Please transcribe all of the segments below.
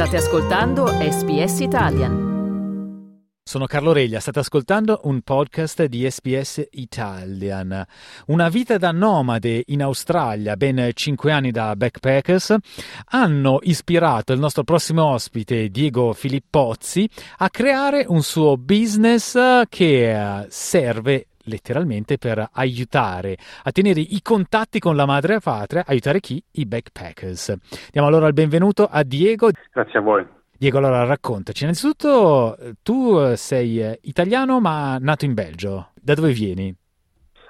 State ascoltando SBS Italian. Sono Carlo Reglia, state ascoltando un podcast di SBS Italian. Una vita da nomade in Australia, ben cinque anni da backpackers, hanno ispirato il nostro prossimo ospite Diego Filippozzi a creare un suo business che serve letteralmente per aiutare a tenere i contatti con la madre patria, aiutare chi? I backpackers. Diamo allora il benvenuto a Diego. Grazie a voi. Diego, allora raccontaci. Innanzitutto, tu sei italiano ma nato in Belgio. Da dove vieni?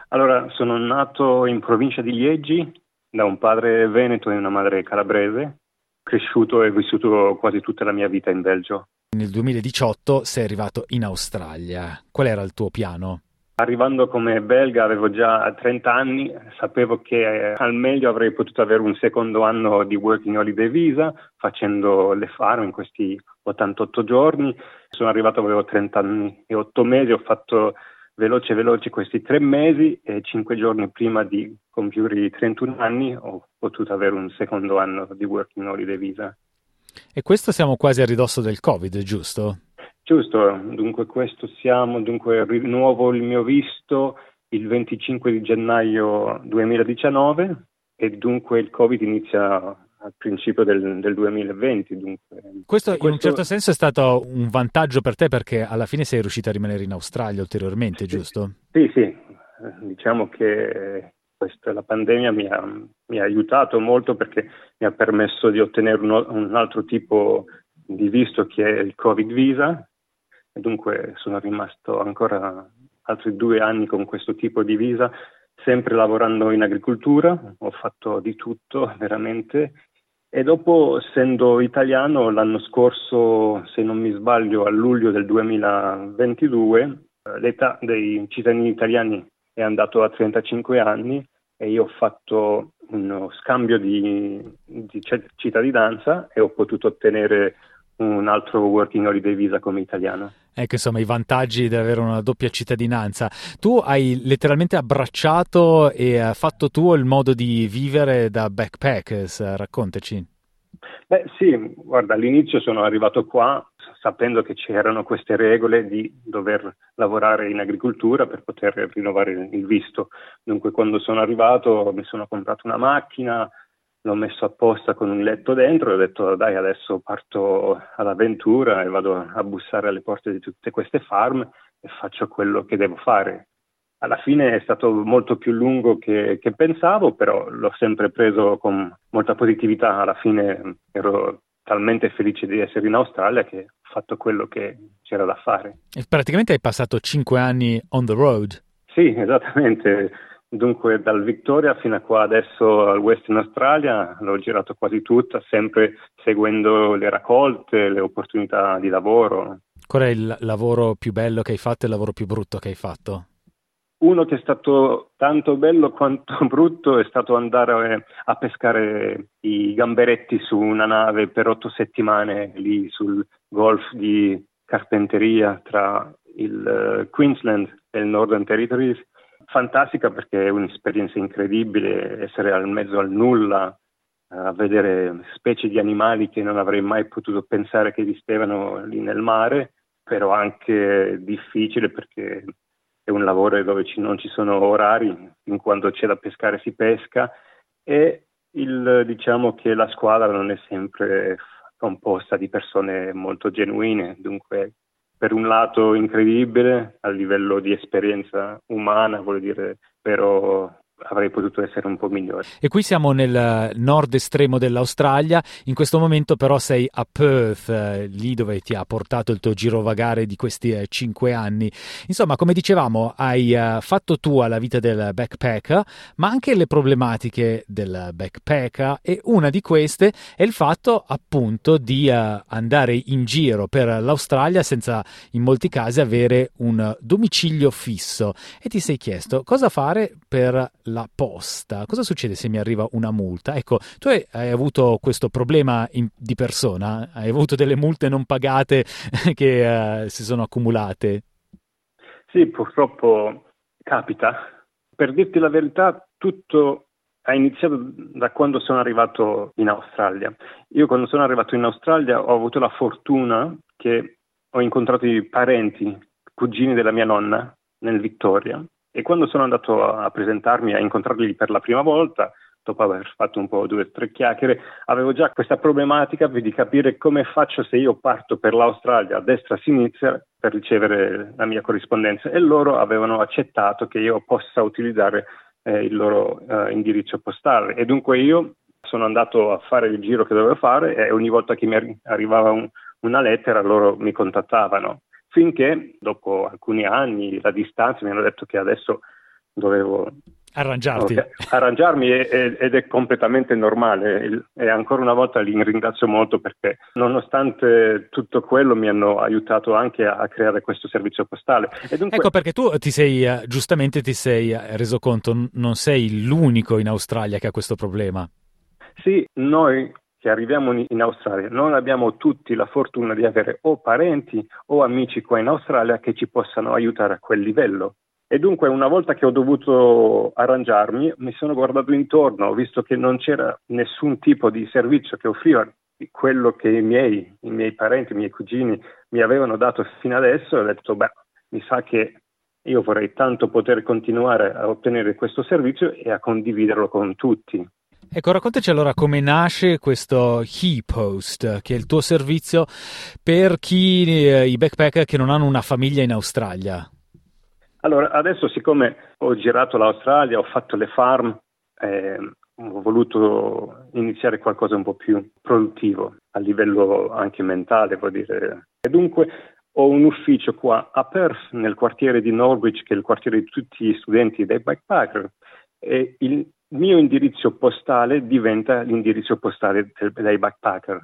Allora, sono nato in provincia di Liegi da un padre veneto e una madre calabrese, cresciuto e vissuto quasi tutta la mia vita in Belgio. Nel 2018 sei arrivato in Australia. Qual era il tuo piano? Arrivando come belga avevo già 30 anni, sapevo che al meglio avrei potuto avere un secondo anno di Working Holiday Visa facendo le farm in questi 88 giorni. Sono arrivato, avevo 30 anni e 8 mesi, ho fatto veloce veloce questi tre mesi e 5 giorni prima di compiere i 31 anni ho potuto avere un secondo anno di Working Holiday Visa. E questo siamo quasi a ridosso del Covid, giusto? Giusto, dunque questo siamo, dunque rinnuovo il mio visto il 25 di gennaio 2019 e dunque il Covid inizia al principio del, del 2020. Dunque. Questo, questo, in un certo senso è stato un vantaggio per te perché alla fine sei riuscito a rimanere in Australia ulteriormente, giusto? Sì, sì, diciamo che questa, la pandemia mi ha, mi ha, aiutato molto perché mi ha permesso di ottenere un, un altro tipo di visto che è il Covid Visa, e dunque sono rimasto ancora altri due anni con questo tipo di visa, sempre lavorando in agricoltura, ho fatto di tutto veramente. E dopo, essendo italiano, l'anno scorso, se non mi sbaglio, a luglio del 2022, l'età dei cittadini italiani è andato a 35 anni e io ho fatto uno scambio di, di cittadinanza e ho potuto ottenere un altro working holiday visa come italiano. Ecco, insomma, i vantaggi di avere una doppia cittadinanza. Tu hai letteralmente abbracciato e fatto tuo il modo di vivere da backpackers, raccontaci. Beh, sì, guarda, all'inizio sono arrivato qua sapendo che c'erano queste regole di dover lavorare in agricoltura per poter rinnovare il visto. Dunque, quando sono arrivato mi sono comprato una macchina, l'ho messo apposta con un letto dentro e ho detto dai adesso parto all'avventura e vado a bussare alle porte di tutte queste farm e faccio quello che devo fare. Alla fine è stato molto più lungo che, che pensavo, però l'ho sempre preso con molta positività. Alla fine ero talmente felice di essere in Australia che ho fatto quello che c'era da fare. E praticamente hai passato cinque anni on the road. Sì, esattamente Dunque dal Victoria fino a qua adesso al Western Australia l'ho girato quasi tutta, sempre seguendo le raccolte, le opportunità di lavoro. Qual è il lavoro più bello che hai fatto e il lavoro più brutto che hai fatto? Uno che è stato tanto bello quanto brutto è stato andare a pescare i gamberetti su una nave per otto settimane lì sul golf di Carpenteria tra il eh, Queensland e il Northern Territories fantastica perché è un'esperienza incredibile essere al mezzo al nulla, a vedere specie di animali che non avrei mai potuto pensare che esistevano lì nel mare, però anche difficile perché è un lavoro dove ci, non ci sono orari, in quanto c'è da pescare si pesca e il, diciamo che la squadra non è sempre composta di persone molto genuine, dunque per un lato incredibile a livello di esperienza umana, voglio dire, però avrei potuto essere un po' migliore. E qui siamo nel nord estremo dell'Australia, in questo momento però sei a Perth, eh, lì dove ti ha portato il tuo girovagare di questi eh, cinque anni. Insomma, come dicevamo, hai eh, fatto tua la vita del backpacker, ma anche le problematiche del backpacker e una di queste è il fatto appunto di andare in giro per l'Australia senza in molti casi avere un domicilio fisso e ti sei chiesto cosa fare per la posta. Cosa succede se mi arriva una multa? Ecco, tu hai, hai avuto questo problema in, di persona? Hai avuto delle multe non pagate che uh, si sono accumulate? Sì, purtroppo capita. Per dirti la verità, tutto ha iniziato da quando sono arrivato in Australia. Io quando sono arrivato in Australia ho avuto la fortuna che ho incontrato i parenti, cugini della mia nonna nel Victoria e quando sono andato a presentarmi, a incontrarli per la prima volta, dopo aver fatto un po' due o tre chiacchiere, avevo già questa problematica di capire come faccio se io parto per l'Australia a destra a sinistra per ricevere la mia corrispondenza. E loro avevano accettato che io possa utilizzare eh, il loro eh, indirizzo postale. E dunque io sono andato a fare il giro che dovevo fare e ogni volta che mi arrivava un, una lettera loro mi contattavano finché dopo alcuni anni la distanza mi hanno detto che adesso dovevo Arrangiarti. Okay. Arrangiarmi ed è completamente normale e ancora una volta li ringrazio molto perché nonostante tutto quello mi hanno aiutato anche a creare questo servizio postale. Dunque... Ecco perché tu ti sei, eh, giustamente ti sei eh, reso conto, non sei l'unico in Australia che ha questo problema. Sì, noi che arriviamo in Australia non abbiamo tutti la fortuna di avere o parenti o amici qua in Australia che ci possano aiutare a quel livello. E dunque una volta che ho dovuto arrangiarmi mi sono guardato intorno, ho visto che non c'era nessun tipo di servizio che offriva quello che i miei, i miei parenti, i miei cugini mi avevano dato fino adesso e ho detto beh, mi sa che io vorrei tanto poter continuare a ottenere questo servizio e a condividerlo con tutti. Ecco, raccontaci allora come nasce questo HePost, che è il tuo servizio per chi, eh, i backpacker che non hanno una famiglia in Australia. Allora, adesso siccome ho girato l'Australia, ho fatto le farm, eh, ho voluto iniziare qualcosa un po' più produttivo a livello anche mentale, vuol dire. E dunque ho un ufficio qua a Perth, nel quartiere di Norwich, che è il quartiere di tutti gli studenti dei backpacker, e il mio indirizzo postale diventa l'indirizzo postale dei backpacker.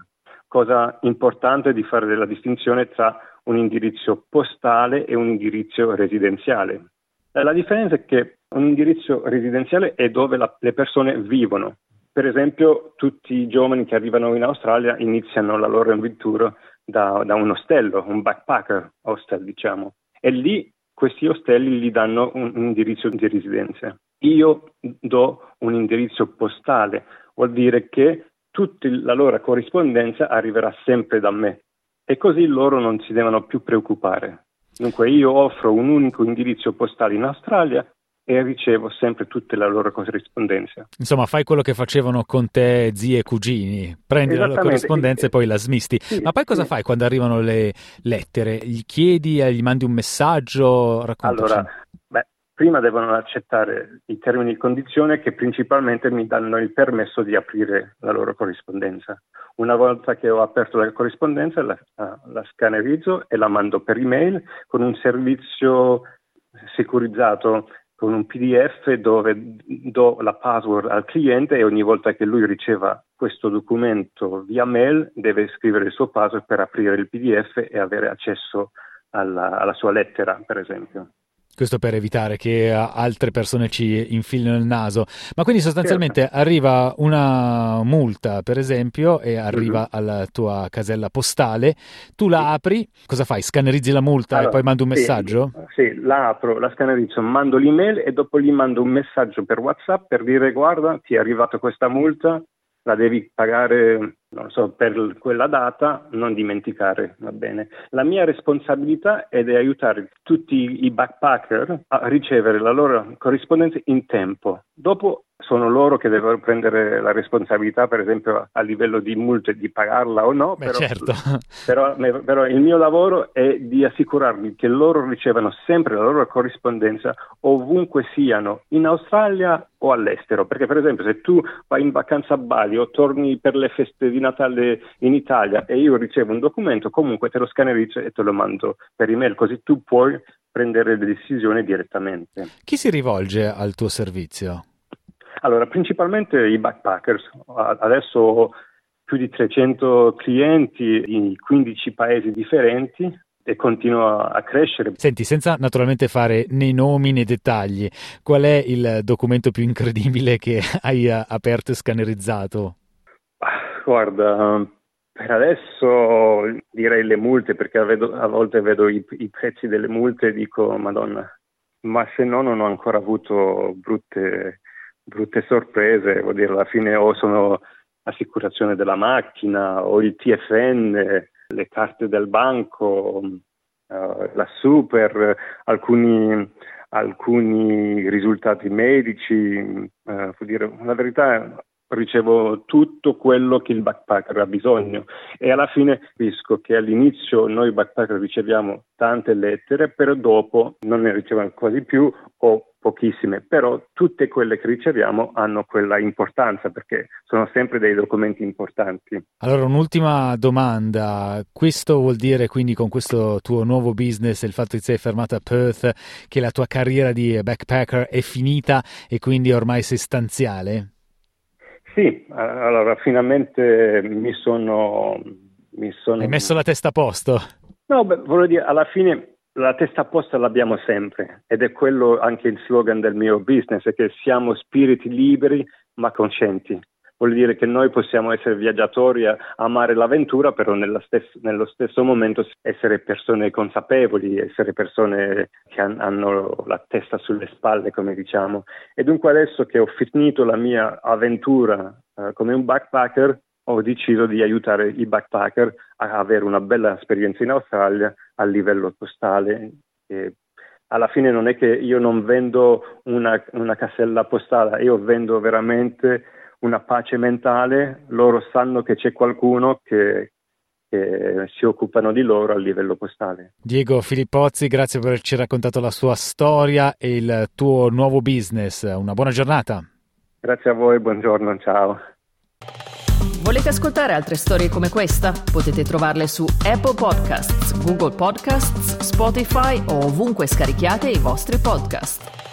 Cosa importante di fare della distinzione tra un indirizzo postale e un indirizzo residenziale. Eh, la differenza è che un indirizzo residenziale è dove la, le persone vivono. Per esempio, tutti i giovani che arrivano in Australia iniziano la loro avventura da, da un ostello, un backpacker hostel, diciamo, e lì questi ostelli gli danno un, un indirizzo di residenza. Io do un indirizzo postale, vuol dire che tutta la loro corrispondenza arriverà sempre da me e così loro non si devono più preoccupare. Dunque io offro un unico indirizzo postale in Australia e ricevo sempre tutte la loro corrispondenza. Insomma, fai quello che facevano con te zii e cugini, prendi la corrispondenza e poi la smisti. Sì, Ma poi cosa sì. fai quando arrivano le lettere? Gli chiedi, gli mandi un messaggio? Raccontaci. Allora, prima devono accettare i termini di condizione che principalmente mi danno il permesso di aprire la loro corrispondenza. Una volta che ho aperto la corrispondenza la, la scannerizzo e la mando per email con un servizio securizzato con un PDF dove do la password al cliente e ogni volta che lui riceva questo documento via mail deve scrivere il suo password per aprire il PDF e avere accesso alla, alla sua lettera, per esempio. Questo per evitare che altre persone ci infilino il naso. Ma quindi sostanzialmente certo. arriva una multa, per esempio, e arriva mm-hmm. alla tua casella postale, tu la apri, cosa fai? Scannerizzi la multa allora, e poi mandi un messaggio? Sì, la apro, la scannerizzo, mando l'email e dopo gli mando un messaggio per WhatsApp per dire guarda, ti è arrivata questa multa, la devi pagare non so, per quella data, non dimenticare, va bene. La mia responsabilità è di aiutare tutti i backpacker a ricevere la loro corrispondenza in tempo. Dopo sono loro che devono prendere la responsabilità, per esempio a livello di multe, di pagarla o no. Beh, però, certo. però, però, il mio lavoro è di assicurarmi che loro ricevano sempre la loro corrispondenza ovunque siano, in Australia o all'estero. Perché per esempio se tu vai in vacanza a Bali o torni per le feste di Natale in Italia e io ricevo un documento, comunque te lo scannerizzo e te lo mando per email, così tu puoi prendere le decisioni direttamente. Chi si rivolge al tuo servizio? Allora, principalmente i backpackers. Adesso ho più di 300 clienti in 15 paesi differenti e continua a crescere. Senti, senza naturalmente fare né nomi né dettagli, qual è il documento più incredibile che hai aperto e scannerizzato? Ah, guarda, per adesso direi le multe perché vedo, a volte vedo i, i prezzi delle multe e dico Madonna, ma se no non ho ancora avuto brutte brutte sorprese, vuol dire alla fine o sono assicurazione della macchina o il TFN, le carte del banco, uh, la super, alcuni, alcuni risultati medici, uh, dire, la verità ricevo tutto quello che il backpacker ha bisogno e alla fine capisco che all'inizio noi backpacker riceviamo tante lettere, però dopo non ne riceviamo quasi più o pochissime, però tutte quelle che riceviamo hanno quella importanza perché sono sempre dei documenti importanti. Allora un'ultima domanda, questo vuol dire quindi con questo tuo nuovo business, il fatto che sei fermato a Perth, che la tua carriera di backpacker è finita e quindi ormai sei stanziale? Sì, allora finalmente mi sono, mi sono... Hai messo la testa a posto? No, beh, voglio dire, alla fine la testa a posto l'abbiamo sempre ed è quello anche il slogan del mio business, è che siamo spiriti liberi ma coscienti vuol dire che noi possiamo essere viaggiatori, amare l'avventura, però stes- nello stesso momento essere persone consapevoli, essere persone che han- hanno la testa sulle spalle, come diciamo. E dunque adesso che ho finito la mia avventura uh, come un backpacker, ho deciso di aiutare i backpacker a avere una bella esperienza in Australia a livello postale. E alla fine non è che io non vendo una, una casella postale, io vendo veramente una pace mentale, loro sanno che c'è qualcuno che, che si occupano di loro a livello postale. Diego Filippozzi, grazie per averci raccontato la sua storia e il tuo nuovo business. Una buona giornata. Grazie a voi, buongiorno, ciao. Volete ascoltare altre storie come questa? Potete trovarle su Apple Podcasts, Google Podcasts, Spotify o ovunque scarichiate i vostri podcast.